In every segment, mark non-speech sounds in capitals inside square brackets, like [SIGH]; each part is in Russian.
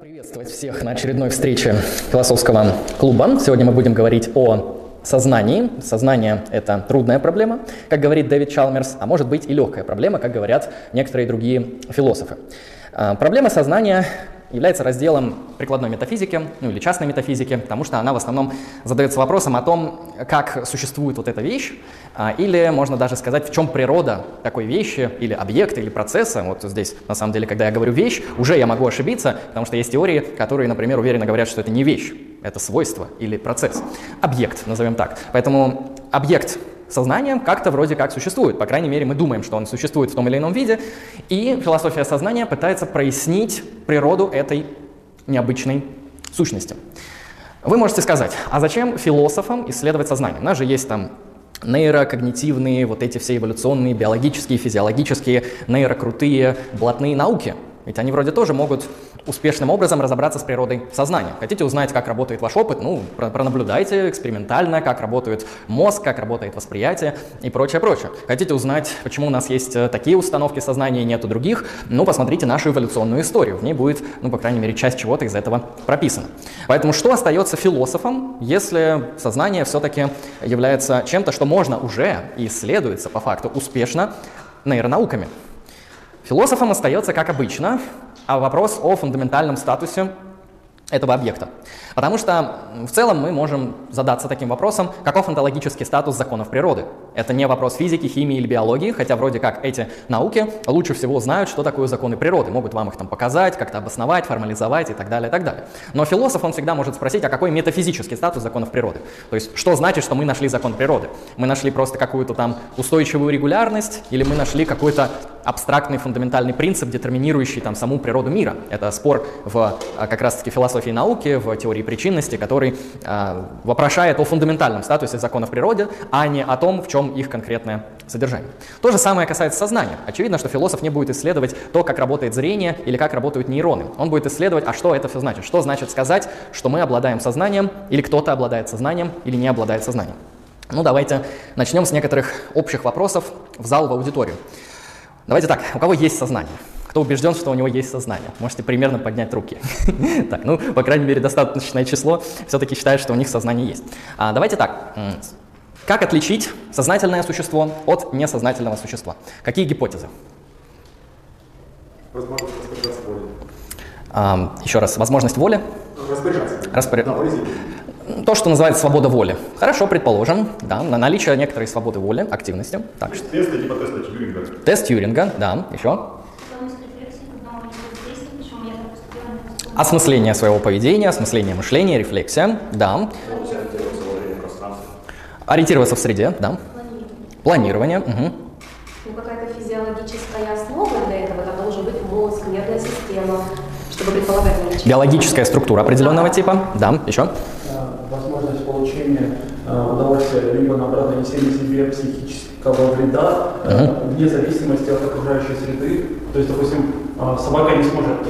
приветствовать всех на очередной встрече философского клуба. Сегодня мы будем говорить о сознании. Сознание – это трудная проблема, как говорит Дэвид Чалмерс, а может быть и легкая проблема, как говорят некоторые другие философы. А, проблема сознания является разделом прикладной метафизики, ну или частной метафизики, потому что она в основном задается вопросом о том, как существует вот эта вещь, а, или можно даже сказать, в чем природа такой вещи, или объекта, или процесса. Вот здесь, на самом деле, когда я говорю вещь, уже я могу ошибиться, потому что есть теории, которые, например, уверенно говорят, что это не вещь, это свойство или процесс. Объект, назовем так. Поэтому объект сознание как-то вроде как существует. По крайней мере, мы думаем, что он существует в том или ином виде. И философия сознания пытается прояснить природу этой необычной сущности. Вы можете сказать, а зачем философам исследовать сознание? У нас же есть там нейрокогнитивные, вот эти все эволюционные, биологические, физиологические, нейрокрутые, блатные науки. Ведь они вроде тоже могут успешным образом разобраться с природой сознания. Хотите узнать, как работает ваш опыт? Ну, пронаблюдайте экспериментально, как работает мозг, как работает восприятие и прочее, прочее. Хотите узнать, почему у нас есть э, такие установки сознания и нету других? Ну, посмотрите нашу эволюционную историю. В ней будет, ну, по крайней мере, часть чего-то из этого прописана. Поэтому что остается философом, если сознание все-таки является чем-то, что можно уже и исследуется по факту успешно нейронауками? Философам остается, как обычно, вопрос о фундаментальном статусе этого объекта. Потому что в целом мы можем задаться таким вопросом, каков онтологический статус законов природы. Это не вопрос физики, химии или биологии, хотя вроде как эти науки лучше всего знают, что такое законы природы, могут вам их там показать, как-то обосновать, формализовать и так далее, и так далее. Но философ, он всегда может спросить, а какой метафизический статус законов природы? То есть, что значит, что мы нашли закон природы? Мы нашли просто какую-то там устойчивую регулярность или мы нашли какой-то абстрактный фундаментальный принцип, детерминирующий там саму природу мира? Это спор в а, как раз-таки философии науки, в теории причинности, который э, вопрошает о фундаментальном статусе законов природы, а не о том, в чем их конкретное содержание. То же самое касается сознания. Очевидно, что философ не будет исследовать то, как работает зрение или как работают нейроны. Он будет исследовать, а что это все значит. Что значит сказать, что мы обладаем сознанием, или кто-то обладает сознанием, или не обладает сознанием. Ну, давайте начнем с некоторых общих вопросов в зал, в аудиторию. Давайте так, у кого есть сознание? Кто убежден, что у него есть сознание? Можете примерно поднять руки. [LAUGHS] так, ну, по крайней мере, достаточное число все-таки считает, что у них сознание есть. А, давайте так, как отличить сознательное существо от несознательного существа? Какие гипотезы? Возможность распоряжаться волей. А, еще раз, возможность воли? Распоряжаться. Распоря... То, что называется свобода воли. Хорошо, предположим, да, на наличие некоторой свободы воли, активности. Так, что... Тесты типа теста Тьюринга. Тест Тьюринга, да, еще. Осмысление своего поведения, осмысление мышления, рефлексия, да. Ориентироваться в среде, да. Планирование. Угу. Ну, какая-то физиологическая основа для этого, это должен быть мозг, нервная система, чтобы предполагать наличие. Биологическая структура определенного типа, да, еще. Возможность получения э, удовольствия либо, наоборот, нанесения себе психического вреда, угу. вне зависимости от окружающей среды. То есть, допустим, э, собака не сможет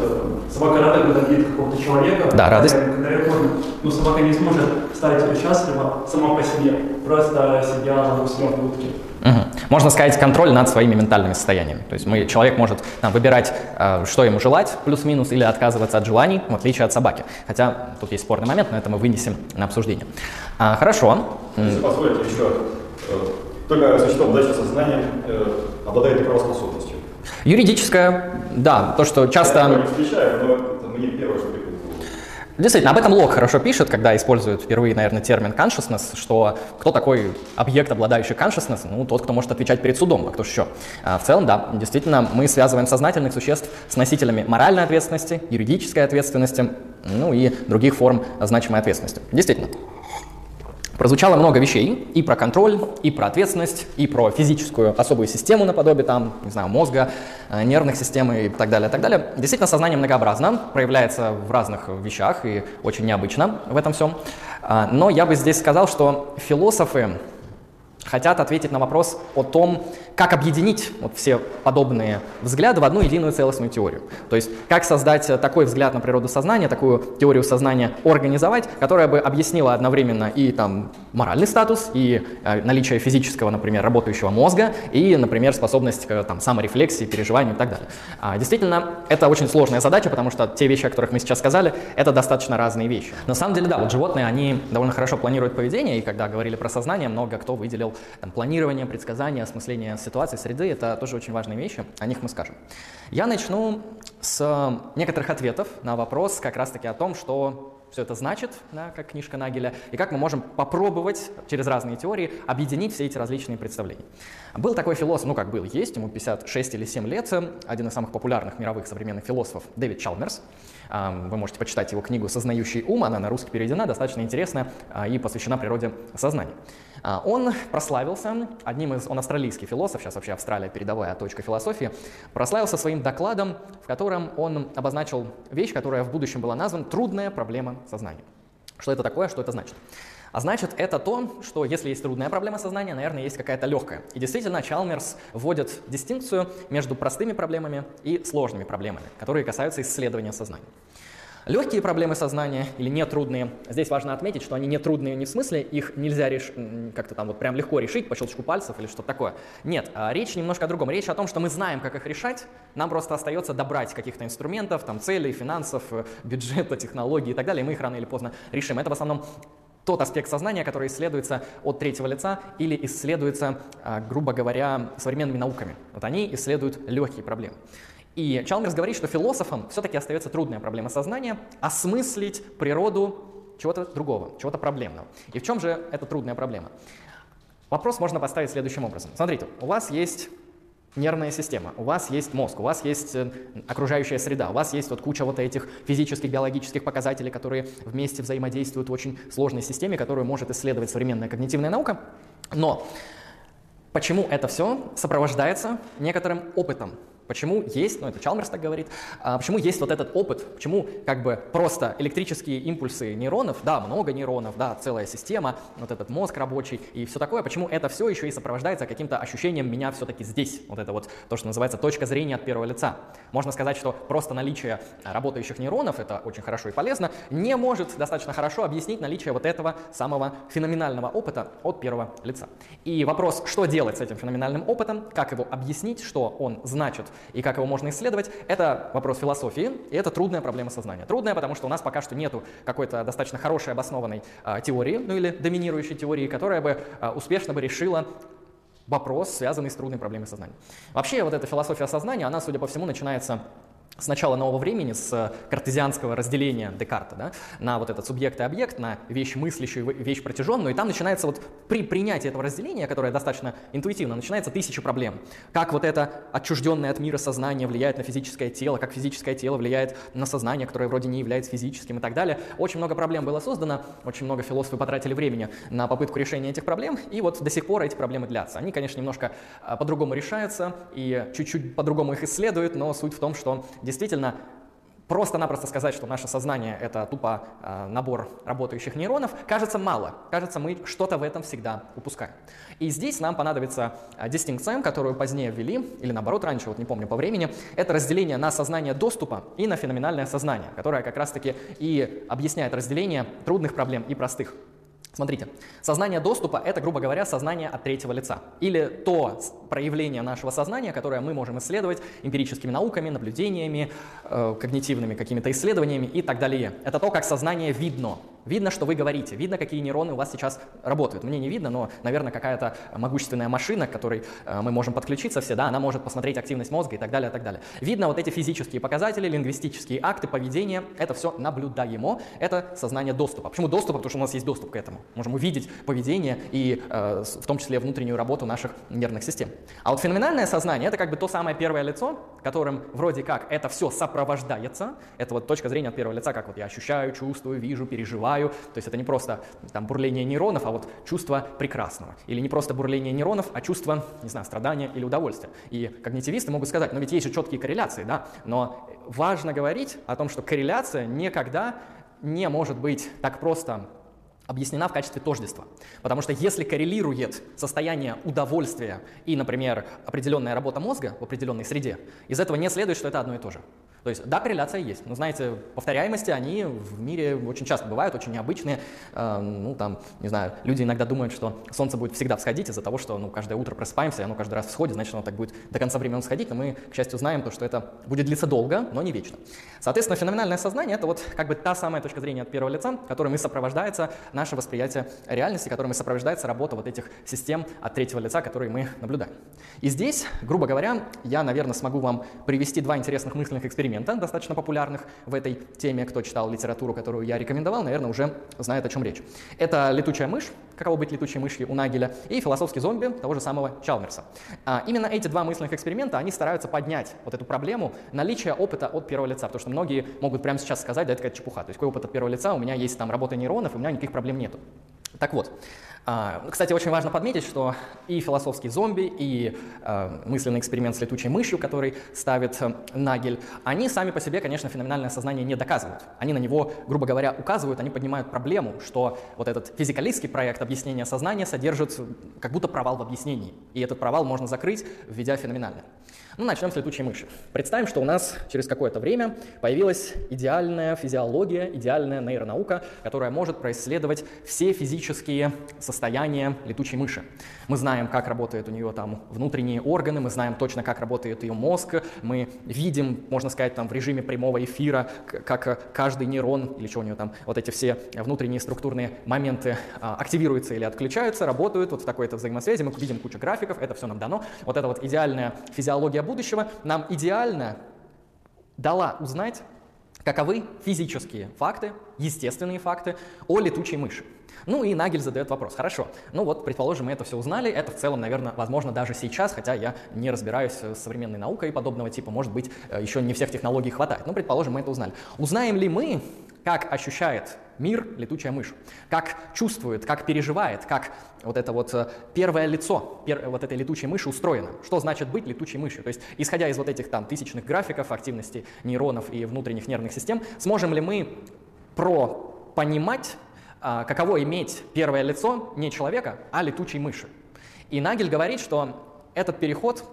собака рада, когда видит какого-то человека. Да, радость. Когда ее кормят. Но собака не сможет стать счастлива сама по себе, просто сидя себя в будке. Угу. Можно сказать, контроль над своими ментальными состояниями. То есть мы, человек может там, выбирать, э, что ему желать, плюс-минус, или отказываться от желаний, в отличие от собаки. Хотя тут есть спорный момент, но это мы вынесем на обсуждение. А, хорошо. Если позволите еще, э, только существо, обладающее сознанием, э, обладает правоспособностью. Юридическое, да, то, что часто... Я не встречаю, но это мне первое, что Действительно, об этом Лок хорошо пишет, когда использует впервые, наверное, термин consciousness, что кто такой объект, обладающий consciousness? Ну, тот, кто может отвечать перед судом, а кто еще? А в целом, да, действительно, мы связываем сознательных существ с носителями моральной ответственности, юридической ответственности, ну и других форм значимой ответственности. Действительно. Прозвучало много вещей и про контроль, и про ответственность, и про физическую особую систему наподобие там, не знаю, мозга, э, нервных систем и так далее, так далее. Действительно, сознание многообразно, проявляется в разных вещах и очень необычно в этом всем. А, но я бы здесь сказал, что философы хотят ответить на вопрос о том, как объединить вот все подобные взгляды в одну единую целостную теорию. То есть как создать такой взгляд на природу сознания, такую теорию сознания организовать, которая бы объяснила одновременно и там моральный статус, и э, наличие физического, например, работающего мозга, и, например, способность к там, саморефлексии, переживанию и так далее. А, действительно, это очень сложная задача, потому что те вещи, о которых мы сейчас сказали, это достаточно разные вещи. На самом деле, да, вот животные, они довольно хорошо планируют поведение, и когда говорили про сознание, много кто выделил там, планирование, предсказание, осмысление ситуации, среды — это тоже очень важные вещи, о них мы скажем. Я начну с некоторых ответов на вопрос как раз-таки о том, что все это значит, да, как книжка Нагеля, и как мы можем попробовать через разные теории объединить все эти различные представления. Был такой философ, ну как был, есть, ему 56 или 7 лет, один из самых популярных мировых современных философов Дэвид Чалмерс. Вы можете почитать его книгу «Сознающий ум», она на русский переведена, достаточно интересная а, и посвящена природе сознания. А, он прославился, одним из, он австралийский философ, сейчас вообще Австралия передовая точка философии, прославился своим докладом, в котором он обозначил вещь, которая в будущем была названа «трудная проблема сознания». Что это такое, что это значит? А значит, это то, что если есть трудная проблема сознания, наверное, есть какая-то легкая. И действительно, Чалмерс вводит дистинкцию между простыми проблемами и сложными проблемами, которые касаются исследования сознания. Легкие проблемы сознания или нетрудные, здесь важно отметить, что они нетрудные не в смысле, их нельзя реш... как-то там вот прям легко решить по щелчку пальцев или что-то такое. Нет, а речь немножко о другом. Речь о том, что мы знаем, как их решать, нам просто остается добрать каких-то инструментов, там целей, финансов, э, бюджета, технологий и так далее, и мы их рано или поздно решим. Это в основном тот аспект сознания, который исследуется от третьего лица или исследуется, а, грубо говоря, современными науками. Вот они исследуют легкие проблемы. И Чалмерс говорит, что философам все-таки остается трудная проблема сознания – осмыслить природу чего-то другого, чего-то проблемного. И в чем же эта трудная проблема? Вопрос можно поставить следующим образом. Смотрите, у вас есть нервная система, у вас есть мозг, у вас есть э, окружающая среда, у вас есть вот куча вот этих физических, биологических показателей, которые вместе взаимодействуют в очень сложной системе, которую может исследовать современная когнитивная наука. Но почему это все сопровождается некоторым опытом? Почему есть, ну это Чалмерс так говорит, а почему есть вот этот опыт, почему как бы просто электрические импульсы нейронов, да, много нейронов, да, целая система, вот этот мозг рабочий и все такое, почему это все еще и сопровождается каким-то ощущением меня все-таки здесь, вот это вот то, что называется точка зрения от первого лица. Можно сказать, что просто наличие работающих нейронов, это очень хорошо и полезно, не может достаточно хорошо объяснить наличие вот этого самого феноменального опыта от первого лица. И вопрос, что делать с этим феноменальным опытом, как его объяснить, что он значит и как его можно исследовать, это вопрос философии, и это трудная проблема сознания. Трудная, потому что у нас пока что нету какой-то достаточно хорошей обоснованной а, теории, ну или доминирующей теории, которая бы а, успешно бы решила вопрос, связанный с трудной проблемой сознания. Вообще, вот эта философия сознания, она, судя по всему, начинается с начала нового времени, с э, картезианского разделения Декарта, да, на вот этот субъект и объект, на вещь мыслящую, вещь протяженную, и там начинается вот при принятии этого разделения, которое достаточно интуитивно, начинается тысяча проблем. Как вот это отчужденное от мира сознание влияет на физическое тело, как физическое тело влияет на сознание, которое вроде не является физическим и так далее. Очень много проблем было создано, очень много философов потратили времени на попытку решения этих проблем, и вот до сих пор эти проблемы длятся. Они, конечно, немножко а, по-другому решаются и чуть-чуть по-другому их исследуют, но суть в том, что действительно просто-напросто сказать, что наше сознание — это тупо э, набор работающих нейронов, кажется мало. Кажется, мы что-то в этом всегда упускаем. И здесь нам понадобится э, дистинкция, которую позднее ввели, или наоборот, раньше, вот не помню по времени, это разделение на сознание доступа и на феноменальное сознание, которое как раз-таки и объясняет разделение трудных проблем и простых. Смотрите, сознание доступа — это, грубо говоря, сознание от третьего лица. Или то проявление нашего сознания, которое мы можем исследовать эмпирическими науками, наблюдениями, э, когнитивными какими-то исследованиями и так далее. Это то, как сознание видно. Видно, что вы говорите, видно, какие нейроны у вас сейчас работают. Мне не видно, но, наверное, какая-то могущественная машина, к которой э, мы можем подключиться все, да, она может посмотреть активность мозга и так далее, и так далее. Видно вот эти физические показатели, лингвистические акты, поведения, это все наблюдаемо, это сознание доступа. Почему доступа? Потому что у нас есть доступ к этому. Можем увидеть поведение и э, в том числе внутреннюю работу наших нервных систем. А вот феноменальное сознание — это как бы то самое первое лицо, которым вроде как это все сопровождается. Это вот точка зрения от первого лица, как вот я ощущаю, чувствую, вижу, переживаю. То есть это не просто там бурление нейронов, а вот чувство прекрасного. Или не просто бурление нейронов, а чувство, не знаю, страдания или удовольствия. И когнитивисты могут сказать, ну ведь есть же четкие корреляции, да, но важно говорить о том, что корреляция никогда не может быть так просто объяснена в качестве тождества. Потому что если коррелирует состояние удовольствия и, например, определенная работа мозга в определенной среде, из этого не следует, что это одно и то же. То есть, да, корреляция есть. Но знаете, повторяемости, они в мире очень часто бывают, очень необычные. Э, ну, там, не знаю, люди иногда думают, что солнце будет всегда всходить из-за того, что, ну, каждое утро просыпаемся, и оно каждый раз всходит, значит, оно так будет до конца времен сходить. Но мы, к счастью, знаем то, что это будет длиться долго, но не вечно. Соответственно, феноменальное сознание — это вот как бы та самая точка зрения от первого лица, которым и сопровождается наше восприятие реальности, которым и сопровождается работа вот этих систем от третьего лица, которые мы наблюдаем. И здесь, грубо говоря, я, наверное, смогу вам привести два интересных мысленных эксперимента, эксперимента, достаточно популярных в этой теме. Кто читал литературу, которую я рекомендовал, наверное, уже знает, о чем речь. Это летучая мышь, каково быть летучей мышью у Нагеля, и философский зомби того же самого Чалмерса. А, именно эти два мысленных эксперимента, они стараются поднять вот эту проблему наличия опыта от первого лица, потому что многие могут прямо сейчас сказать, да, это какая-то чепуха, то есть какой опыт от первого лица, у меня есть там работа нейронов, у меня никаких проблем нету. Так вот, кстати, очень важно подметить, что и философский зомби, и э, мысленный эксперимент с летучей мышью, который ставит э, Нагель, они сами по себе, конечно, феноменальное сознание не доказывают. Они на него, грубо говоря, указывают, они поднимают проблему, что вот этот физикалистский проект объяснения сознания содержит как будто провал в объяснении. И этот провал можно закрыть, введя феноменальное. Ну, начнем с летучей мыши. Представим, что у нас через какое-то время появилась идеальная физиология, идеальная нейронаука, которая может происследовать все физические состояния летучей мыши. Мы знаем, как работают у нее там внутренние органы, мы знаем точно, как работает ее мозг, мы видим, можно сказать, там в режиме прямого эфира, как каждый нейрон или что у нее там, вот эти все внутренние структурные моменты а, активируются или отключаются, работают вот в такой-то взаимосвязи, мы видим кучу графиков, это все нам дано. Вот это вот идеальная физиология будущего нам идеально дала узнать, каковы физические факты, естественные факты о летучей мыши. Ну и Нагель задает вопрос. Хорошо, ну вот, предположим, мы это все узнали. Это в целом, наверное, возможно даже сейчас, хотя я не разбираюсь с современной наукой подобного типа. Может быть, э, еще не всех технологий хватает. Но, предположим, мы это узнали. Узнаем ли мы, как ощущает мир летучая мышь, как чувствует, как переживает, как вот это вот э, первое лицо пер, вот этой летучей мыши устроено. Что значит быть летучей мышью? То есть, исходя из вот этих там тысячных графиков активности нейронов и внутренних нервных систем, сможем ли мы про понимать, а, каково иметь первое лицо не человека, а летучей мыши? И Нагель говорит, что этот переход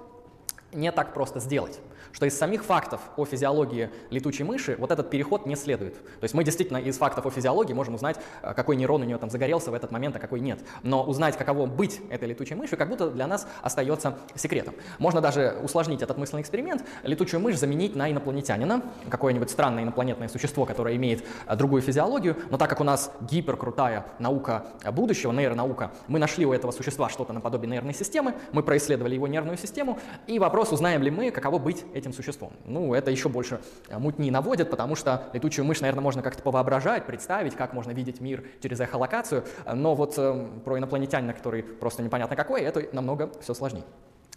не так просто сделать что из самих фактов о физиологии летучей мыши вот этот переход не следует. То есть мы действительно из фактов о физиологии можем узнать, э, какой нейрон у нее там загорелся в этот момент, а какой нет. Но узнать, каково быть этой летучей мышью, как будто для нас остается секретом. Можно даже усложнить этот мысленный эксперимент, летучую мышь заменить на инопланетянина, какое-нибудь странное инопланетное существо, которое имеет э, другую физиологию, но так как у нас гиперкрутая наука будущего, нейронаука, мы нашли у этого существа что-то наподобие нервной системы, мы происследовали его нервную систему, и вопрос, узнаем ли мы, каково быть этим этим существом. Ну, это еще больше э, мутни наводит, потому что летучую мышь, наверное, можно как-то повоображать, представить, как можно видеть мир через эхолокацию, но вот э, про инопланетянина, который просто непонятно какой, это намного все сложнее.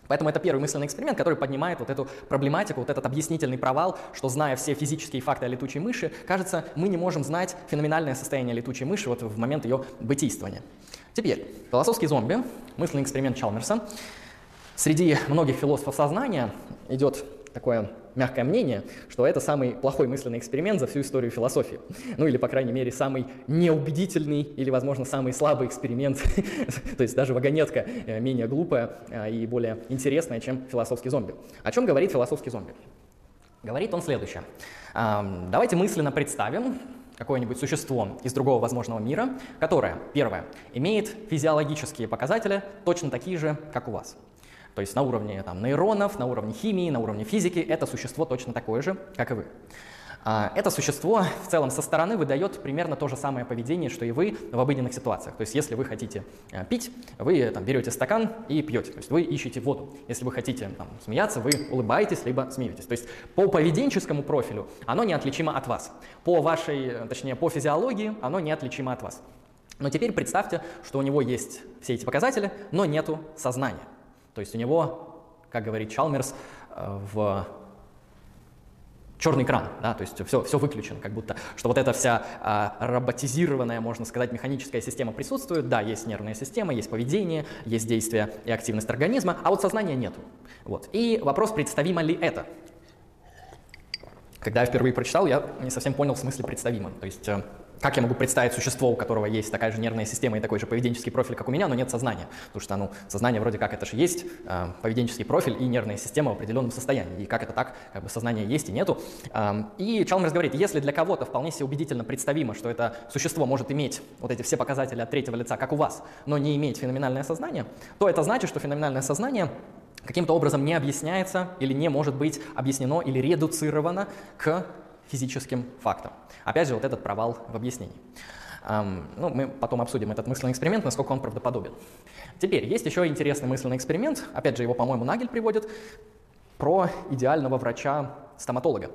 Поэтому это первый мысленный эксперимент, который поднимает вот эту проблематику, вот этот объяснительный провал, что зная все физические факты о летучей мыши, кажется, мы не можем знать феноменальное состояние летучей мыши вот в момент ее бытийствования. Теперь, философский зомби, мысленный эксперимент Чалмерса. Среди многих философов сознания идет такое мягкое мнение, что это самый плохой мысленный эксперимент за всю историю философии. Ну или, по крайней мере, самый неубедительный или, возможно, самый слабый эксперимент. [LAUGHS] То есть даже вагонетка э, менее глупая э, и более интересная, чем философский зомби. О чем говорит философский зомби? Говорит он следующее. Давайте мысленно представим какое-нибудь существо из другого возможного мира, которое, первое, имеет физиологические показатели точно такие же, как у вас. То есть на уровне там, нейронов, на уровне химии, на уровне физики это существо точно такое же, как и вы. А, это существо в целом со стороны выдает примерно то же самое поведение, что и вы в обыденных ситуациях. То есть если вы хотите э, пить, вы там, берете стакан и пьете, то есть вы ищете воду. Если вы хотите там, смеяться, вы улыбаетесь, либо смеетесь. То есть по поведенческому профилю оно неотличимо от вас. По вашей, э, точнее по физиологии оно неотличимо от вас. Но теперь представьте, что у него есть все эти показатели, но нету сознания. То есть у него, как говорит Чалмерс, э, в черный экран, да, то есть все, все выключено, как будто, что вот эта вся а, роботизированная, можно сказать, механическая система присутствует, да, есть нервная система, есть поведение, есть действие и активность организма, а вот сознания нету. Вот. И вопрос, представимо ли это? Когда я впервые прочитал, я не совсем понял в смысле представимо. То есть э, как я могу представить существо, у которого есть такая же нервная система и такой же поведенческий профиль, как у меня, но нет сознания? Потому что, ну, сознание вроде как это же есть э, поведенческий профиль и нервная система в определенном состоянии. И как это так, как бы сознание есть и нету. Э, и Чалмерс говорит, если для кого-то вполне себе убедительно представимо, что это существо может иметь вот эти все показатели от третьего лица, как у вас, но не иметь феноменальное сознание, то это значит, что феноменальное сознание каким-то образом не объясняется или не может быть объяснено или редуцировано к физическим фактам. Опять же, вот этот провал в объяснении. Ну, мы потом обсудим этот мысленный эксперимент, насколько он правдоподобен. Теперь, есть еще интересный мысленный эксперимент, опять же, его, по-моему, Нагель приводит, про идеального врача-стоматолога.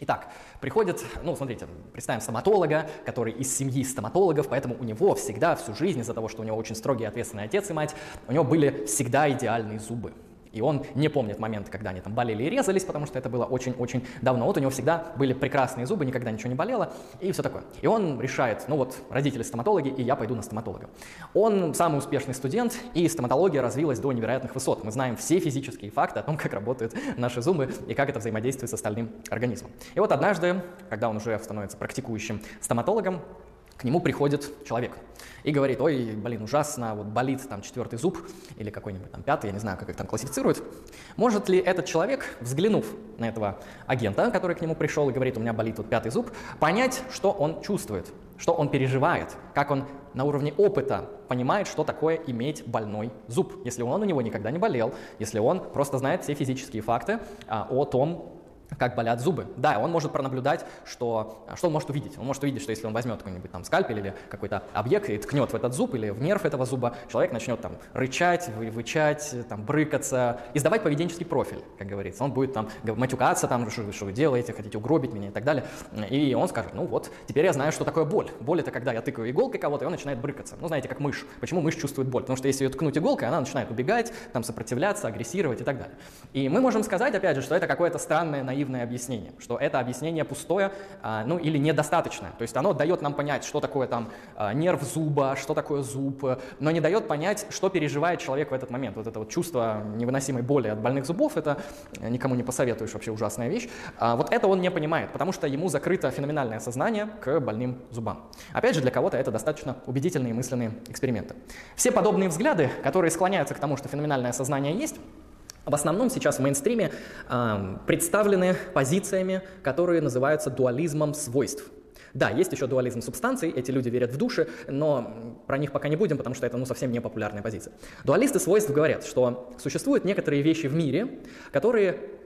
Итак, приходит, ну, смотрите, представим стоматолога, который из семьи стоматологов, поэтому у него всегда всю жизнь, из-за того, что у него очень строгий ответственный отец и мать, у него были всегда идеальные зубы. И он не помнит момент, когда они там болели и резались, потому что это было очень-очень давно. Вот у него всегда были прекрасные зубы, никогда ничего не болело и все такое. И он решает, ну вот, родители стоматологи, и я пойду на стоматолога. Он самый успешный студент, и стоматология развилась до невероятных высот. Мы знаем все физические факты о том, [LAUGHS] как работают наши зубы и как это взаимодействует с остальным организмом. И вот однажды, когда он уже становится практикующим стоматологом, к нему приходит человек и говорит, ой, блин, ужасно, вот болит там четвертый зуб или какой-нибудь там пятый, я не знаю, как их там классифицируют. Может ли этот человек, взглянув на этого агента, который к нему пришел и говорит, у меня болит вот пятый зуб, понять, что он чувствует, что он переживает, как он на уровне опыта понимает, что такое иметь больной зуб, если он у него никогда не болел, если он просто знает все физические факты а, о том, как болят зубы. Да, он может пронаблюдать, что, что он может увидеть. Он может увидеть, что если он возьмет какой-нибудь там скальпель или какой-то объект и ткнет в этот зуб или в нерв этого зуба, человек начнет там рычать, вы, вычать, там брыкаться, издавать поведенческий профиль, как говорится. Он будет там матюкаться, там, что, что вы делаете, хотите угробить меня и так далее. И он скажет, ну вот, теперь я знаю, что такое боль. Боль это когда я тыкаю иголкой кого-то, и он начинает брыкаться. Ну, знаете, как мышь. Почему мышь чувствует боль? Потому что если ее ткнуть иголкой, она начинает убегать, там сопротивляться, агрессировать и так далее. И мы можем сказать, опять же, что это какое-то странное наивное объяснение что это объяснение пустое, а, ну или недостаточное. То есть оно дает нам понять, что такое там а, нерв зуба, что такое зуб, но не дает понять, что переживает человек в этот момент. Вот это вот чувство невыносимой боли от больных зубов, это никому не посоветуешь, вообще ужасная вещь. А, вот это он не понимает, потому что ему закрыто феноменальное сознание к больным зубам. Опять же, для кого-то это достаточно убедительные мысленные эксперименты. Все подобные взгляды, которые склоняются к тому, что феноменальное сознание есть, в основном сейчас в мейнстриме э, представлены позициями, которые называются дуализмом свойств. Да, есть еще дуализм субстанций, эти люди верят в души, но про них пока не будем, потому что это ну, совсем не популярная позиция. Дуалисты свойств говорят, что существуют некоторые вещи в мире, которые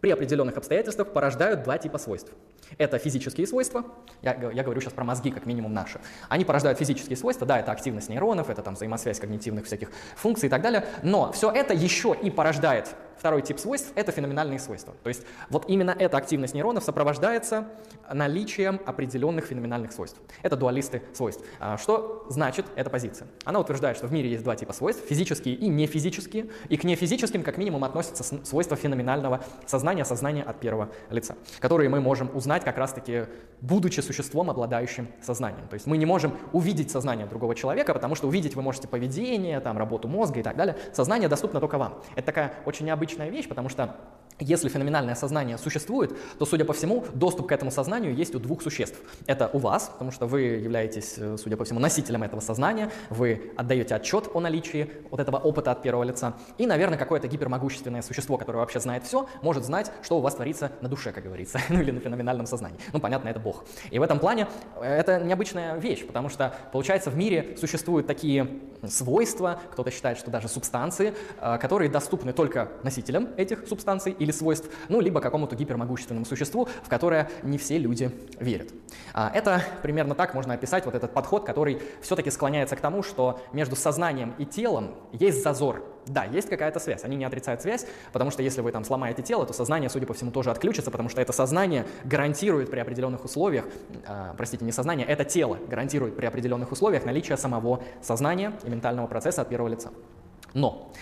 при определенных обстоятельствах порождают два типа свойств. Это физические свойства, я, я говорю сейчас про мозги, как минимум наши. Они порождают физические свойства, да, это активность нейронов, это там взаимосвязь когнитивных всяких функций и так далее, но все это еще и порождает Второй тип свойств – это феноменальные свойства. То есть вот именно эта активность нейронов сопровождается наличием определенных феноменальных свойств. Это дуалисты свойств. А что значит эта позиция? Она утверждает, что в мире есть два типа свойств – физические и нефизические, и к нефизическим как минимум относятся свойства феноменального сознания, сознания от первого лица, которые мы можем узнать как раз-таки, будучи существом, обладающим сознанием. То есть мы не можем увидеть сознание другого человека, потому что увидеть вы можете поведение, там, работу мозга и так далее. Сознание доступно только вам. Это такая очень необычная необычная вещь, потому что если феноменальное сознание существует, то, судя по всему, доступ к этому сознанию есть у двух существ. Это у вас, потому что вы являетесь, э, судя по всему, носителем этого сознания, вы отдаете отчет о наличии вот этого опыта от первого лица. И, наверное, какое-то гипермогущественное существо, которое вообще знает все, может знать, что у вас творится на душе, как говорится, [LAUGHS] ну или на феноменальном сознании. Ну, понятно, это Бог. И в этом плане э, это необычная вещь, потому что, получается, в мире существуют такие свойства, кто-то считает, что даже субстанции, э, которые доступны только носителям этих субстанций или свойств, ну, либо какому-то гипермогущественному существу, в которое не все люди верят. А, это примерно так можно описать вот этот подход, который все-таки склоняется к тому, что между сознанием и телом есть зазор, да, есть какая-то связь, они не отрицают связь, потому что если вы там сломаете тело, то сознание, судя по всему, тоже отключится, потому что это сознание гарантирует при определенных условиях, э, простите, не сознание, это тело гарантирует при определенных условиях наличие самого сознания и ментального процесса от первого лица. Но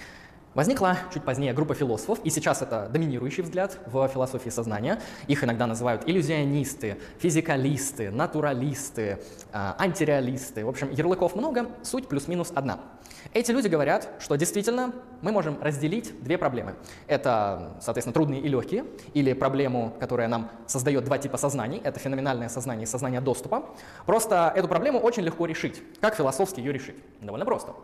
Возникла чуть позднее группа философов, и сейчас это доминирующий взгляд в философии сознания. Их иногда называют иллюзионисты, физикалисты, натуралисты, а, антиреалисты. В общем, ярлыков много, суть плюс-минус одна. Эти люди говорят, что действительно мы можем разделить две проблемы. Это, соответственно, трудные и легкие, или проблему, которая нам создает два типа сознаний. Это феноменальное сознание и сознание доступа. Просто эту проблему очень легко решить. Как философски ее решить? Довольно просто.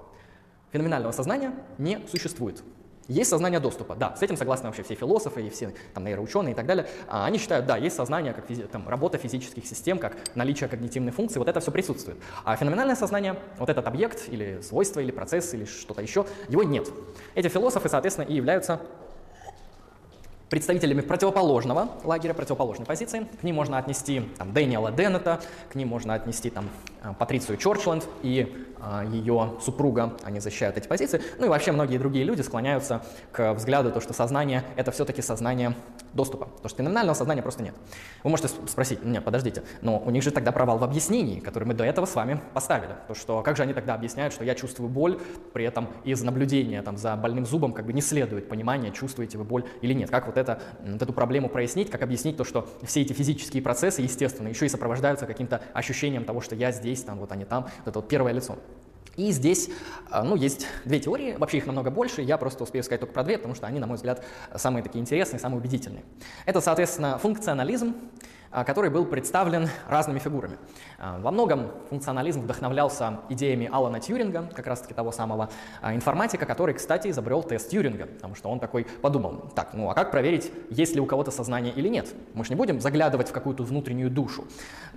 Феноменального сознания не существует. Есть сознание доступа, да, с этим согласны вообще все философы и все там, нейроученые и так далее. А, они считают, да, есть сознание, как физи- там, работа физических систем, как наличие когнитивной функции, вот это все присутствует. А феноменальное сознание, вот этот объект или свойство, или процесс, или что-то еще, его нет. Эти философы, соответственно, и являются представителями противоположного лагеря, противоположной позиции. К ним можно отнести там, Дэниела Деннета, к ним можно отнести там, а, Патрицию Чорчленд и ее супруга, они защищают эти позиции. Ну и вообще многие другие люди склоняются к взгляду, то, что сознание — это все-таки сознание доступа, потому что феноменального сознания просто нет. Вы можете спросить, нет, подождите, но у них же тогда провал в объяснении, который мы до этого с вами поставили. То, что как же они тогда объясняют, что я чувствую боль, при этом из наблюдения там, за больным зубом как бы не следует понимание, чувствуете вы боль или нет. Как вот, это, вот эту проблему прояснить, как объяснить то, что все эти физические процессы, естественно, еще и сопровождаются каким-то ощущением того, что я здесь, там, вот они там, вот это вот первое лицо. И здесь, а, ну, есть две теории, вообще их намного больше, я просто успею сказать только про две, потому что они, на мой взгляд, самые такие интересные, самые убедительные. Это, соответственно, функционализм, который был представлен разными фигурами. А, во многом функционализм вдохновлялся идеями Алана Тьюринга, как раз-таки того самого информатика, который, кстати, изобрел тест Тьюринга, потому что он такой подумал, так, ну а как проверить, есть ли у кого-то сознание или нет? Мы же не будем заглядывать в какую-то внутреннюю душу.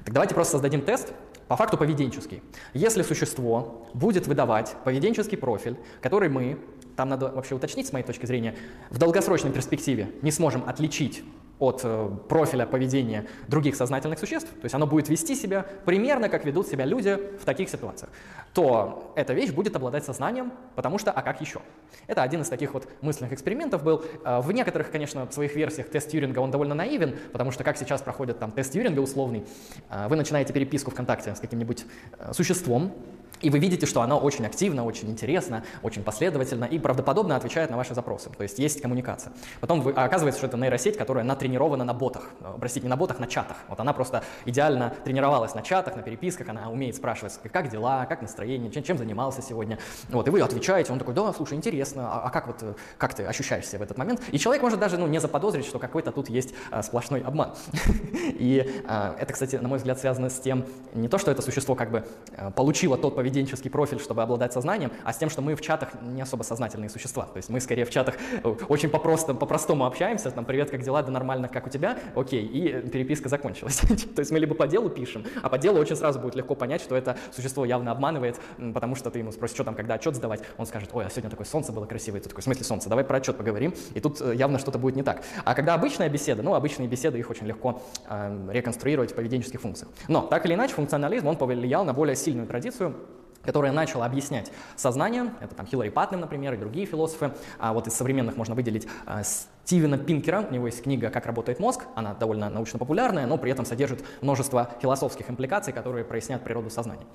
Так давайте просто создадим тест, по факту поведенческий. Если существо будет выдавать поведенческий профиль, который мы, там надо вообще уточнить с моей точки зрения, в долгосрочной перспективе не сможем отличить от э, профиля поведения других сознательных существ, то есть оно будет вести себя примерно как ведут себя люди в таких ситуациях, то эта вещь будет обладать сознанием, потому что, а как еще? Это один из таких вот мысленных экспериментов был. Э, в некоторых, конечно, в своих версиях тест Тьюринга он довольно наивен, потому что как сейчас проходит там тест Тьюринга условный, э, вы начинаете переписку ВКонтакте с каким-нибудь существом, и вы видите, что она очень активно, очень интересно, очень последовательно и правдоподобно отвечает на ваши запросы. То есть есть коммуникация. Потом вы, а оказывается, что это нейросеть, которая натренирована на ботах. Э, простите, не на ботах, на чатах. Вот она просто идеально тренировалась на чатах, на переписках. Она умеет спрашивать, как дела, как настроение, чем, чем занимался сегодня. Вот, и вы отвечаете, он такой, да, слушай, интересно, а, а как, вот, как ты ощущаешь себя в этот момент? И человек может даже ну, не заподозрить, что какой-то тут есть а, сплошной обман. [LAUGHS] И а, это, кстати, на мой взгляд, связано с тем, не то, что это существо как бы а, получило тот поведенческий профиль, чтобы обладать сознанием, а с тем, что мы в чатах не особо сознательные существа. То есть мы скорее в чатах э, очень по-простому, по-простому общаемся, там, привет, как дела, да нормально, как у тебя, окей, и переписка закончилась. [LAUGHS] То есть мы либо по делу пишем, а по делу очень сразу будет легко понять, что это существо явно обманывает, потому что ты ему спросишь, что там, когда отчет сдавать, он скажет, ой, а сегодня такое солнце было красивое, ты такой, в смысле солнце, давай про отчет поговорим, и тут э, явно что-то будет не так. А когда обычная беседа, ну, обычные беседы, их очень легко э, реконструировать в поведенческих функциях. Но, так или иначе, функционализм, он повлиял на более сильную традицию, которая начала объяснять сознание, это там Хиллари Паттнем, например, и другие философы, а вот из современных можно выделить а, Стивена Пинкера, у него есть книга «Как работает мозг», она довольно научно-популярная, но при этом содержит множество философских импликаций, которые прояснят природу сознания.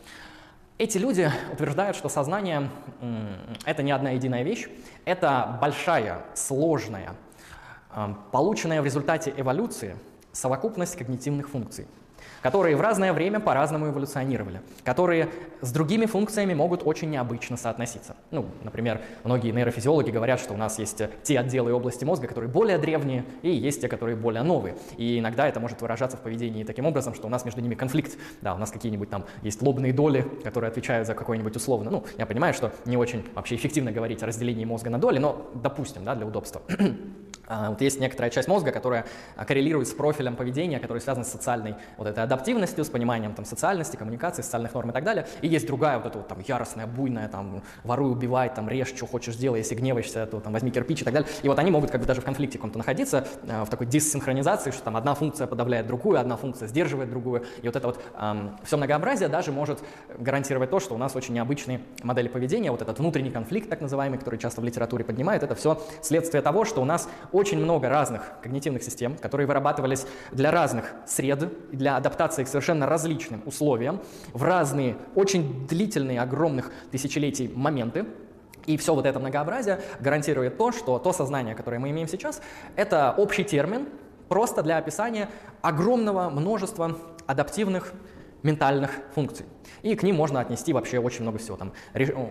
Эти люди утверждают, что сознание – это не одна единая вещь, это большая, сложная, полученная в результате эволюции совокупность когнитивных функций – которые в разное время по-разному эволюционировали, которые с другими функциями могут очень необычно соотноситься. Ну, например, многие нейрофизиологи говорят, что у нас есть те отделы и области мозга, которые более древние, и есть те, которые более новые. И иногда это может выражаться в поведении таким образом, что у нас между ними конфликт. Да, у нас какие-нибудь там есть лобные доли, которые отвечают за какой-нибудь условно. Ну, я понимаю, что не очень вообще эффективно говорить о разделении мозга на доли, но допустим, да, для удобства. [CLEARS THROAT] А, вот есть некоторая часть мозга, которая а, коррелирует с профилем поведения, который связан с социальной вот этой адаптивностью, с пониманием там, социальности, коммуникации, социальных норм и так далее. И есть другая вот эта вот там яростная, буйная, там, воруй, убивай, там, режь, что хочешь делай, если гневаешься, то там возьми кирпич и так далее. И вот они могут как бы даже в конфликте каком-то находиться, э, в такой диссинхронизации, что там одна функция подавляет другую, одна функция сдерживает другую. И вот это вот э, все многообразие даже может гарантировать то, что у нас очень необычные модели поведения, вот этот внутренний конфликт, так называемый, который часто в литературе поднимают, это все следствие того, что у нас очень много разных когнитивных систем, которые вырабатывались для разных сред, для адаптации к совершенно различным условиям, в разные, очень длительные, огромных тысячелетий моменты, И все вот это многообразие гарантирует то, что то сознание, которое мы имеем сейчас, это общий термин просто для описания огромного множества адаптивных ментальных функций. И к ним можно отнести вообще очень много всего. Там,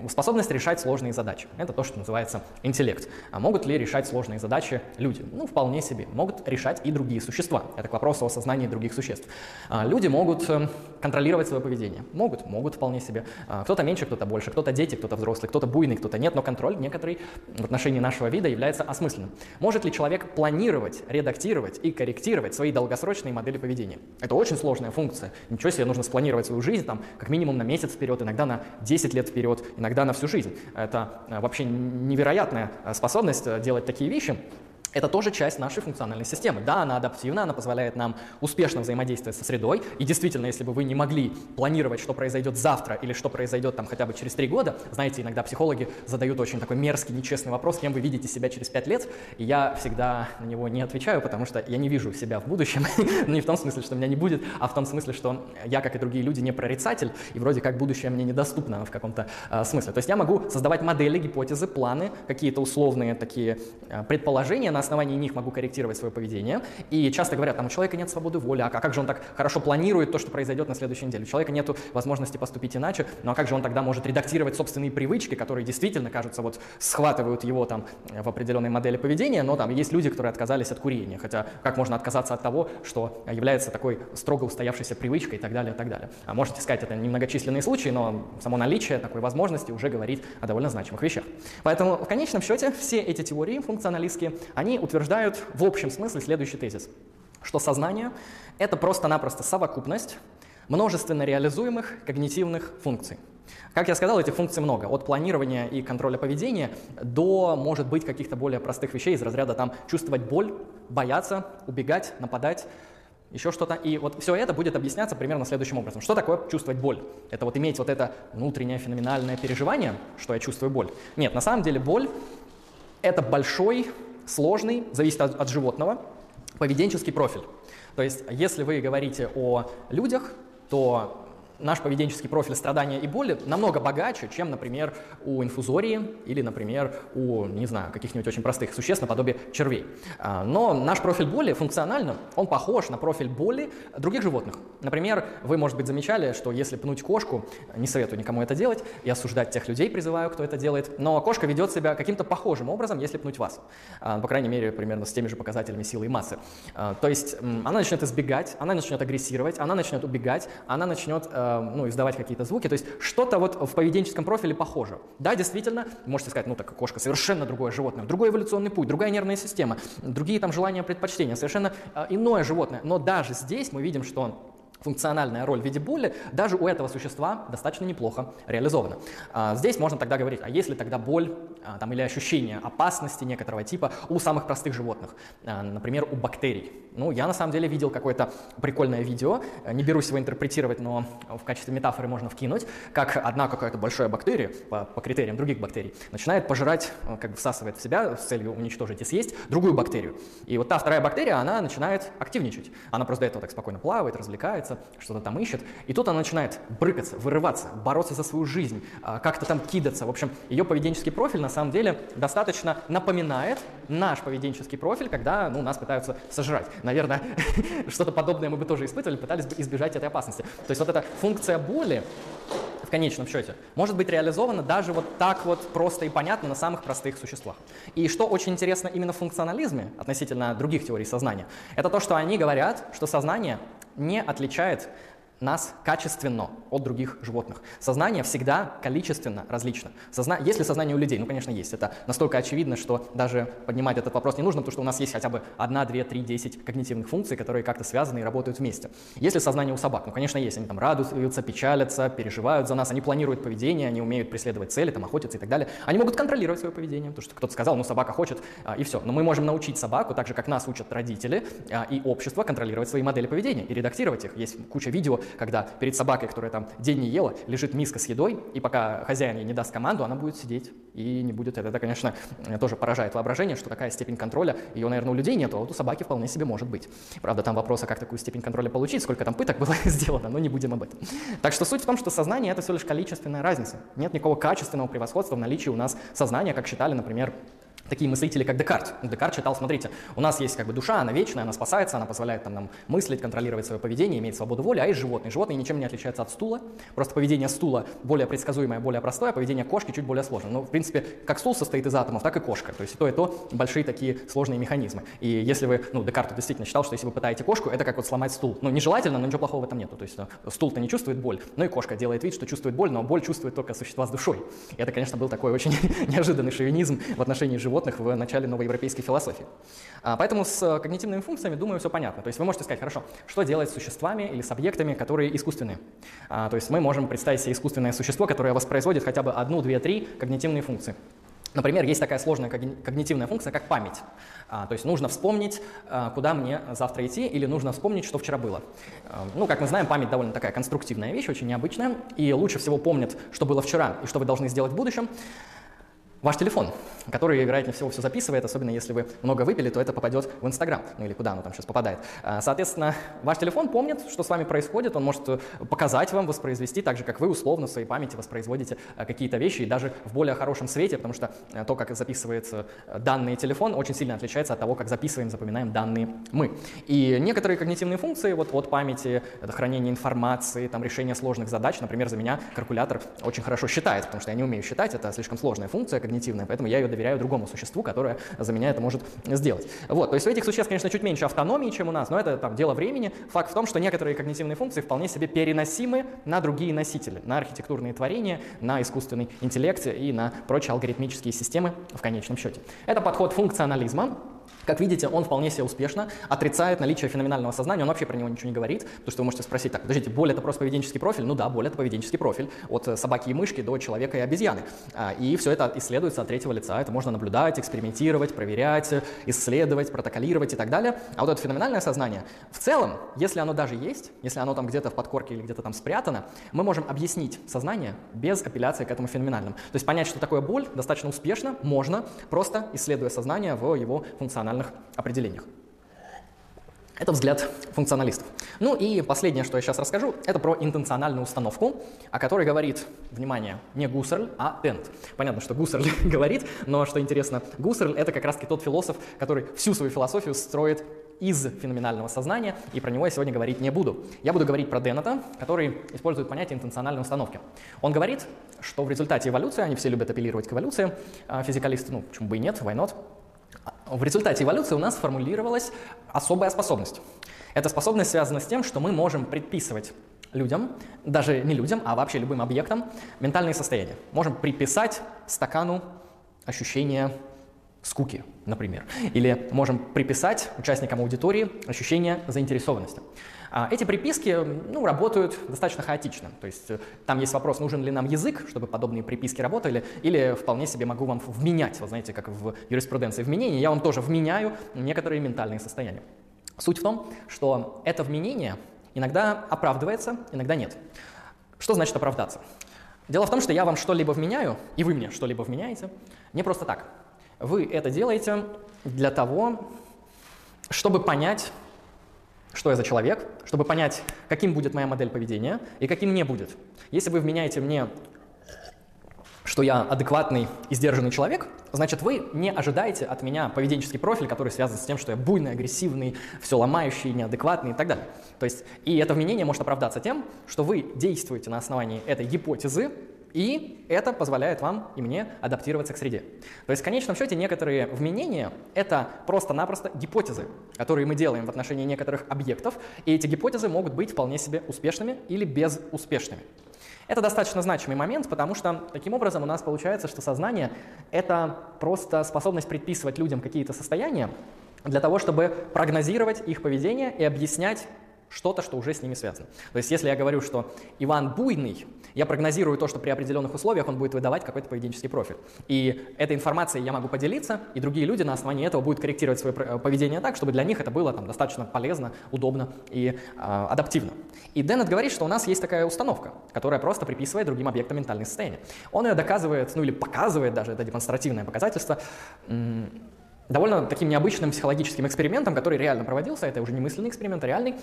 способность решать сложные задачи. Это то, что называется интеллект. А могут ли решать сложные задачи люди? Ну, вполне себе. Могут решать и другие существа. Это к вопросу о сознании других существ. А люди могут э, контролировать свое поведение. Могут, могут вполне себе. А кто-то меньше, кто-то больше, кто-то дети, кто-то взрослый, кто-то буйный, кто-то нет, но контроль некоторый в отношении нашего вида является осмысленным. Может ли человек планировать, редактировать и корректировать свои долгосрочные модели поведения? Это очень сложная функция. Ничего себе, нужно спланировать свою жизнь там как минимум на месяц вперед, иногда на 10 лет вперед, иногда на всю жизнь. Это э, вообще невероятная э, способность э, делать такие вещи. Это тоже часть нашей функциональной системы. Да, она адаптивна, она позволяет нам успешно взаимодействовать со средой. И действительно, если бы вы не могли планировать, что произойдет завтра или что произойдет там хотя бы через три года, знаете, иногда психологи задают очень такой мерзкий, нечестный вопрос, кем вы видите себя через пять лет, и я всегда на него не отвечаю, потому что я не вижу себя в будущем. [LAUGHS] не в том смысле, что меня не будет, а в том смысле, что я, как и другие люди, не прорицатель, и вроде как будущее мне недоступно в каком-то э, смысле. То есть я могу создавать модели, гипотезы, планы, какие-то условные такие э, предположения на основании них могу корректировать свое поведение. И часто говорят, там у человека нет свободы воли, а как же он так хорошо планирует то, что произойдет на следующей неделе? У человека нет возможности поступить иначе, ну а как же он тогда может редактировать собственные привычки, которые действительно, кажется, вот схватывают его там в определенной модели поведения, но там есть люди, которые отказались от курения, хотя как можно отказаться от того, что является такой строго устоявшейся привычкой и так далее, и так далее. А можете сказать, это немногочисленные случаи, но само наличие такой возможности уже говорит о довольно значимых вещах. Поэтому в конечном счете все эти теории функционалистские, они утверждают в общем смысле следующий тезис, что сознание — это просто-напросто совокупность множественно реализуемых когнитивных функций. Как я сказал, этих функций много. От планирования и контроля поведения до, может быть, каких-то более простых вещей из разряда там чувствовать боль, бояться, убегать, нападать, еще что-то. И вот все это будет объясняться примерно следующим образом. Что такое чувствовать боль? Это вот иметь вот это внутреннее феноменальное переживание, что я чувствую боль. Нет, на самом деле боль – это большой, сложный, зависит от, от животного, поведенческий профиль. То есть, если вы говорите о людях, то наш поведенческий профиль страдания и боли намного богаче, чем, например, у инфузории или, например, у, не знаю, каких-нибудь очень простых существ наподобие червей. А, но наш профиль боли функционально, он похож на профиль боли других животных. Например, вы, может быть, замечали, что если пнуть кошку, не советую никому это делать, и осуждать тех людей призываю, кто это делает, но кошка ведет себя каким-то похожим образом, если пнуть вас. А, по крайней мере, примерно с теми же показателями силы и массы. А, то есть она начнет избегать, она начнет агрессировать, она начнет убегать, она начнет э, ну, издавать какие-то звуки. То есть что-то вот в поведенческом профиле похоже. Да, действительно, можете сказать, ну так кошка совершенно другое животное, другой эволюционный путь, другая нервная система, другие там желания, предпочтения, совершенно э, иное животное. Но даже здесь мы видим, что функциональная роль в виде боли даже у этого существа достаточно неплохо реализована. А, здесь можно тогда говорить, а если тогда боль а, там, или ощущение опасности некоторого типа у самых простых животных, а, например, у бактерий? Ну, я на самом деле видел какое-то прикольное видео, не берусь его интерпретировать, но в качестве метафоры можно вкинуть, как одна какая-то большая бактерия, по, по критериям других бактерий, начинает пожирать, как бы всасывает в себя с целью уничтожить и съесть другую бактерию. И вот та вторая бактерия, она начинает активничать. Она просто до этого так спокойно плавает, развлекается, прячется, что-то там ищет. И тут она начинает брыкаться, вырываться, бороться за свою жизнь, а, как-то там кидаться. В общем, ее поведенческий профиль на самом деле достаточно напоминает наш поведенческий профиль, когда ну, нас пытаются сожрать. Наверное, [LAUGHS] что-то подобное мы бы тоже испытывали, пытались бы избежать этой опасности. То есть вот эта функция боли, в конечном счете, может быть реализована даже вот так вот просто и понятно на самых простых существах. И что очень интересно именно в функционализме относительно других теорий сознания, это то, что они говорят, что сознание не отличает нас качественно от других животных. Сознание всегда количественно различно. Созна... Есть ли сознание у людей? Ну, конечно, есть. Это настолько очевидно, что даже поднимать этот вопрос не нужно, потому что у нас есть хотя бы одна, две, три, десять когнитивных функций, которые как-то связаны и работают вместе. Есть ли сознание у собак? Ну, конечно, есть. Они там радуются, печалятся, переживают за нас, они планируют поведение, они умеют преследовать цели, там, охотиться и так далее. Они могут контролировать свое поведение, потому что кто-то сказал, ну, собака хочет, а, и все. Но мы можем научить собаку, так же, как нас учат родители а, и общество, контролировать свои модели поведения и редактировать их. Есть куча видео, когда перед собакой, которая там день не ела, лежит миска с едой, и пока хозяин ей не даст команду, она будет сидеть и не будет. Это, конечно, тоже поражает воображение, что такая степень контроля, ее, наверное, у людей нет, а вот у собаки вполне себе может быть. Правда, там вопрос, а как такую степень контроля получить, сколько там пыток было [LAUGHS] сделано, но не будем об этом. Так что суть в том, что сознание — это всего лишь количественная разница. Нет никакого качественного превосходства в наличии у нас сознания, как считали, например, такие мыслители, как Декарт. Декарт читал, смотрите, у нас есть как бы душа, она вечная, она спасается, она позволяет там, нам мыслить, контролировать свое поведение, иметь свободу воли, а есть животные. Животные ничем не отличаются от стула, просто поведение стула более предсказуемое, более простое, а поведение кошки чуть более сложное. Но, в принципе, как стул состоит из атомов, так и кошка. То есть и то, и то большие такие сложные механизмы. И если вы, ну, Декарт действительно считал, что если вы пытаете кошку, это как вот сломать стул. Ну, нежелательно, но ничего плохого в этом нету. То есть э, стул-то не чувствует боль, но и кошка делает вид, что чувствует боль, но боль чувствует только существа с душой. И это, конечно, был такой очень [LAUGHS] неожиданный шовинизм в отношении животных в начале нового европейской философии. А, поэтому с э, когнитивными функциями, думаю, все понятно. То есть вы можете сказать, хорошо, что делать с существами или с объектами, которые искусственные? А, то есть мы можем представить себе искусственное существо, которое воспроизводит хотя бы одну, две, три когнитивные функции. Например, есть такая сложная когнитивная функция, как память. А, то есть нужно вспомнить, а, куда мне завтра идти, или нужно вспомнить, что вчера было. Ну, как мы знаем, память довольно такая конструктивная вещь, очень необычная, и лучше всего помнит, что было вчера и что вы должны сделать в будущем, ваш телефон который, вероятнее всего, все записывает, особенно если вы много выпили, то это попадет в Инстаграм, ну или куда оно там сейчас попадает. А, соответственно, ваш телефон помнит, что с вами происходит, он может э, показать вам, воспроизвести, так же, как вы условно в своей памяти воспроизводите э, какие-то вещи, и даже в более хорошем свете, потому что э, то, как записывается данные телефон, очень сильно отличается от того, как записываем, запоминаем данные мы. И некоторые когнитивные функции, вот от памяти, это хранение информации, там решение сложных задач, например, за меня калькулятор очень хорошо считает, потому что я не умею считать, это слишком сложная функция когнитивная, поэтому я ее доверяю другому существу, которое за меня это может сделать. Вот, то есть у этих существ, конечно, чуть меньше автономии, чем у нас, но это там дело времени. Факт в том, что некоторые когнитивные функции вполне себе переносимы на другие носители, на архитектурные творения, на искусственный интеллект и на прочие алгоритмические системы в конечном счете. Это подход функционализма, как видите, он вполне себе успешно отрицает наличие феноменального сознания, он вообще про него ничего не говорит, потому что вы можете спросить, так, подождите, боль это просто поведенческий профиль? Ну да, боль это поведенческий профиль, от э, собаки и мышки до человека и обезьяны. А, и все это исследуется от третьего лица, это можно наблюдать, экспериментировать, проверять, исследовать, протоколировать и так далее. А вот это феноменальное сознание, в целом, если оно даже есть, если оно там где-то в подкорке или где-то там спрятано, мы можем объяснить сознание без апелляции к этому феноменальному. То есть понять, что такое боль, достаточно успешно можно, просто исследуя сознание в его функциональном функциональных определениях. Это взгляд функционалистов. Ну и последнее, что я сейчас расскажу, это про интенциональную установку, о которой говорит, внимание, не Гуссерль, а Тент. Понятно, что Гуссерль [LAUGHS] говорит, но что интересно, Гуссерль это как раз-таки тот философ, который всю свою философию строит из феноменального сознания, и про него я сегодня говорить не буду. Я буду говорить про Деннета, который использует понятие интенциональной установки. Он говорит, что в результате эволюции, они все любят апеллировать к эволюции, а физикалисты, ну, почему бы и нет, why not, в результате эволюции у нас сформулировалась особая способность. Эта способность связана с тем, что мы можем предписывать людям, даже не людям, а вообще любым объектам, ментальные состояния. Можем приписать стакану ощущение скуки, например. Или можем приписать участникам аудитории ощущение заинтересованности. А эти приписки ну, работают достаточно хаотично. То есть э, там есть вопрос, нужен ли нам язык, чтобы подобные приписки работали, или вполне себе могу вам вменять, вы знаете, как в юриспруденции вменение, я вам тоже вменяю некоторые ментальные состояния. Суть в том, что это вменение иногда оправдывается, иногда нет. Что значит оправдаться? Дело в том, что я вам что-либо вменяю, и вы мне что-либо вменяете, не просто так. Вы это делаете для того, чтобы понять, что я за человек, чтобы понять, каким будет моя модель поведения и каким не будет. Если вы вменяете мне, что я адекватный и сдержанный человек, значит, вы не ожидаете от меня поведенческий профиль, который связан с тем, что я буйный, агрессивный, все ломающий, неадекватный и так далее. То есть, и это вменение может оправдаться тем, что вы действуете на основании этой гипотезы, и это позволяет вам и мне адаптироваться к среде. То есть в конечном счете некоторые вменения — это просто-напросто гипотезы, которые мы делаем в отношении некоторых объектов, и эти гипотезы могут быть вполне себе успешными или безуспешными. Это достаточно значимый момент, потому что таким образом у нас получается, что сознание — это просто способность предписывать людям какие-то состояния для того, чтобы прогнозировать их поведение и объяснять что-то, что уже с ними связано. То есть если я говорю, что Иван буйный, Я прогнозирую то, что при определенных условиях он будет выдавать какой-то поведенческий профиль. И этой информацией я могу поделиться, и другие люди на основании этого будут корректировать свое поведение так, чтобы для них это было там, достаточно полезно, удобно и э, адаптивно. И Деннет говорит, что у нас есть такая установка, которая просто приписывает другим объектам ментальные состояния. Он ее доказывает, ну или показывает даже, это демонстративное показательство, довольно таким необычным психологическим экспериментом, который реально проводился, это уже не мысленный эксперимент, а реальный.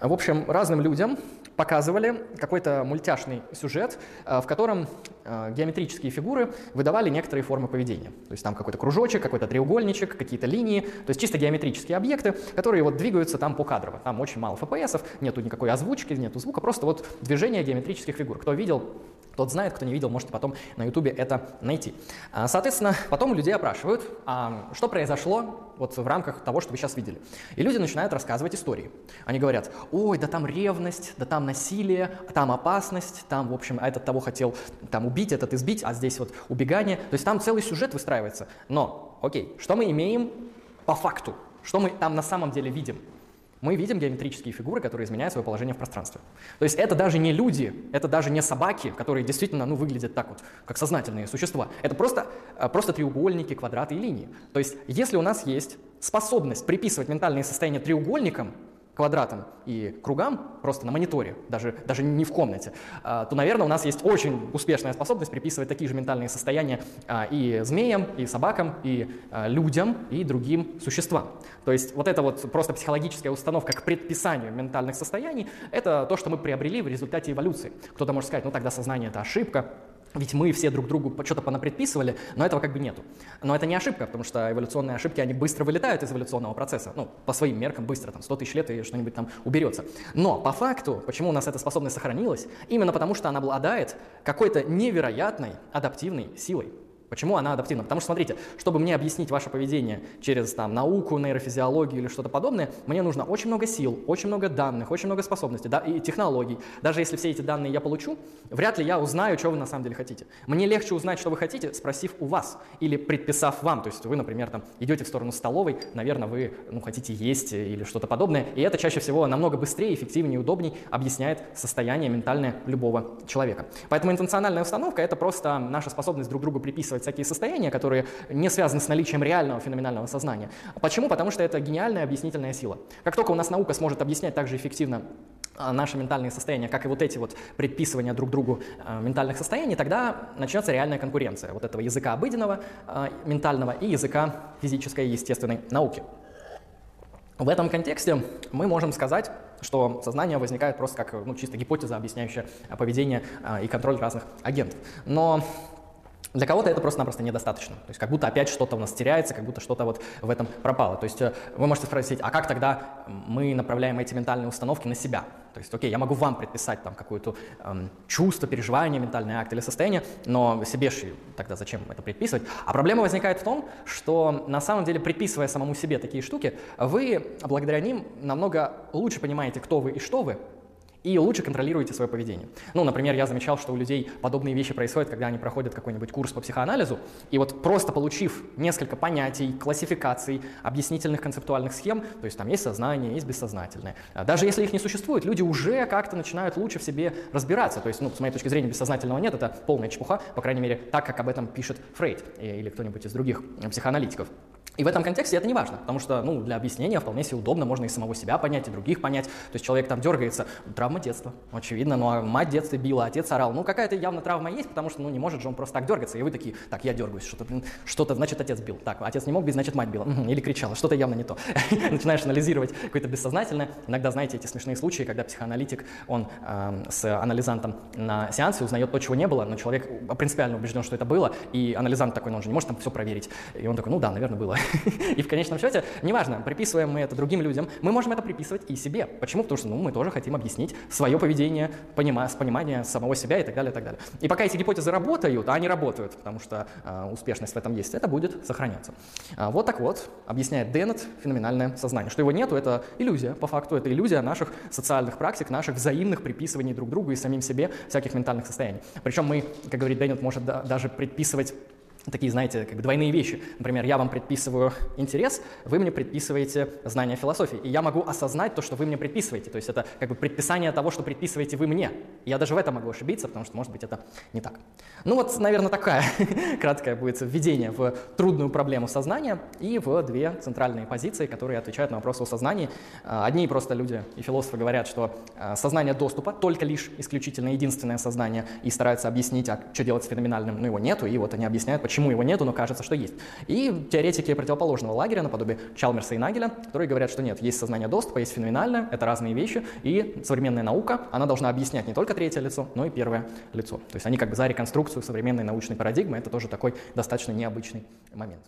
В общем, разным людям показывали какой-то мультяшный сюжет, э, в котором э, геометрические фигуры выдавали некоторые формы поведения. То есть там какой-то кружочек, какой-то треугольничек, какие-то линии, то есть чисто геометрические объекты, которые вот двигаются там по кадрово. Там очень мало FPS, нету никакой озвучки, нету звука, просто вот движение геометрических фигур. Кто видел, тот знает, кто не видел, можете потом на ютубе это найти. А, соответственно, потом людей опрашивают, а что произошло вот в рамках того, что вы сейчас видели. И люди начинают рассказывать истории. Они говорят, ой, да там ревность, да там насилие, там опасность, там, в общем, этот того хотел там убить, этот избить, а здесь вот убегание. То есть там целый сюжет выстраивается. Но, окей, что мы имеем по факту? Что мы там на самом деле видим? Мы видим геометрические фигуры, которые изменяют свое положение в пространстве. То есть это даже не люди, это даже не собаки, которые действительно ну, выглядят так вот, как сознательные существа. Это просто, э, просто треугольники, квадраты и линии. То есть если у нас есть способность приписывать ментальные состояния треугольникам, квадратам и кругам просто на мониторе, даже, даже не в комнате, а, то, наверное, у нас есть очень успешная способность приписывать такие же ментальные состояния а, и змеям, и собакам, и а, людям, и другим существам. То есть вот эта вот просто психологическая установка к предписанию ментальных состояний, это то, что мы приобрели в результате эволюции. Кто-то может сказать, ну тогда сознание это ошибка, ведь мы все друг другу что-то понапредписывали, но этого как бы нету. Но это не ошибка, потому что эволюционные ошибки, они быстро вылетают из эволюционного процесса. Ну, по своим меркам быстро, там, 100 тысяч лет и что-нибудь там уберется. Но по факту, почему у нас эта способность сохранилась? Именно потому, что она обладает какой-то невероятной адаптивной силой. Почему она адаптивна? Потому что, смотрите, чтобы мне объяснить ваше поведение через там, науку, нейрофизиологию или что-то подобное, мне нужно очень много сил, очень много данных, очень много способностей да, и технологий. Даже если все эти данные я получу, вряд ли я узнаю, что вы на самом деле хотите. Мне легче узнать, что вы хотите, спросив у вас или предписав вам. То есть вы, например, там, идете в сторону столовой, наверное, вы ну, хотите есть или что-то подобное, и это чаще всего намного быстрее, эффективнее, удобнее объясняет состояние ментальное любого человека. Поэтому интенциональная установка — это просто наша способность друг другу приписывать всякие состояния, которые не связаны с наличием реального феноменального сознания. Почему? Потому что это гениальная объяснительная сила. Как только у нас наука сможет объяснять так же эффективно а, наши ментальные состояния, как и вот эти вот предписывания друг другу э, ментальных состояний, тогда начнется реальная конкуренция вот этого языка обыденного э, ментального и языка физической и естественной науки. В этом контексте мы можем сказать, что сознание возникает просто как ну, чисто гипотеза, объясняющая поведение э, и контроль разных агентов. Но для кого-то это просто-напросто недостаточно. То есть как будто опять что-то у нас теряется, как будто что-то вот в этом пропало. То есть э, вы можете спросить, а как тогда мы направляем эти ментальные установки на себя? То есть, окей, я могу вам предписать там какое-то эм, чувство, переживание, ментальный акт или состояние, но себе же тогда зачем это предписывать? А проблема возникает в том, что на самом деле, предписывая самому себе такие штуки, вы благодаря ним намного лучше понимаете, кто вы и что вы, и лучше контролируете свое поведение. Ну, например, я замечал, что у людей подобные вещи происходят, когда они проходят какой-нибудь курс по психоанализу, и вот просто получив несколько понятий, классификаций, объяснительных концептуальных схем, то есть там есть сознание, есть бессознательное, а даже если их не существует, люди уже как-то начинают лучше в себе разбираться. То есть, ну, с моей точки зрения, бессознательного нет, это полная чепуха, по крайней мере, так, как об этом пишет Фрейд или кто-нибудь из других психоаналитиков. И в этом контексте это не важно, потому что ну, для объяснения вполне себе удобно, можно и самого себя понять, и других понять. То есть человек там дергается, травма детства, очевидно, ну а мать в детстве била, отец орал. Ну какая-то явно травма есть, потому что ну не может же он просто так дергаться. И вы такие, так, я дергаюсь, что-то, что-то значит отец бил. Так, отец не мог бить, значит мать била. Или кричала, что-то явно не то. [LAUGHS] Начинаешь анализировать какое-то бессознательное. Иногда, знаете, эти смешные случаи, когда психоаналитик, он э, с анализантом на сеансе узнает то, чего не было, но человек принципиально убежден, что это было, и анализант такой, ну он же не может там все проверить. И он такой, ну да, наверное, было. [LAUGHS] И в конечном счете, неважно, приписываем мы это другим людям, мы можем это приписывать и себе. Почему? Потому что ну, мы тоже хотим объяснить свое поведение понима, с понимания самого себя и так далее, и так далее. И пока эти гипотезы работают, а они работают, потому что э, успешность в этом есть, это будет сохраняться. А, вот так вот объясняет Деннет феноменальное сознание. Что его нету, это иллюзия, по факту, это иллюзия наших социальных практик, наших взаимных приписываний друг другу и самим себе всяких ментальных состояний. Причем мы, как говорит Деннет, может да, даже предписывать такие, знаете, как двойные вещи. Например, я вам предписываю интерес, вы мне предписываете знание философии. И я могу осознать то, что вы мне предписываете. То есть это как бы предписание того, что предписываете вы мне. И я даже в этом могу ошибиться, потому что, может быть, это не так. Ну вот, наверное, такая [LAUGHS] краткое будет введение в трудную проблему сознания и в две центральные позиции, которые отвечают на вопрос о сознании. А, одни просто люди и философы говорят, что а, сознание доступа только лишь исключительно единственное сознание, и стараются объяснить, а что делать с феноменальным, но его нету, и вот они объясняют, почему почему его нету, но кажется, что есть. И теоретики противоположного лагеря, наподобие Чалмерса и Нагеля, которые говорят, что нет, есть сознание доступа, есть феноменальное, это разные вещи, и современная наука, она должна объяснять не только третье лицо, но и первое лицо. То есть они как бы за реконструкцию современной научной парадигмы, это тоже такой достаточно необычный момент.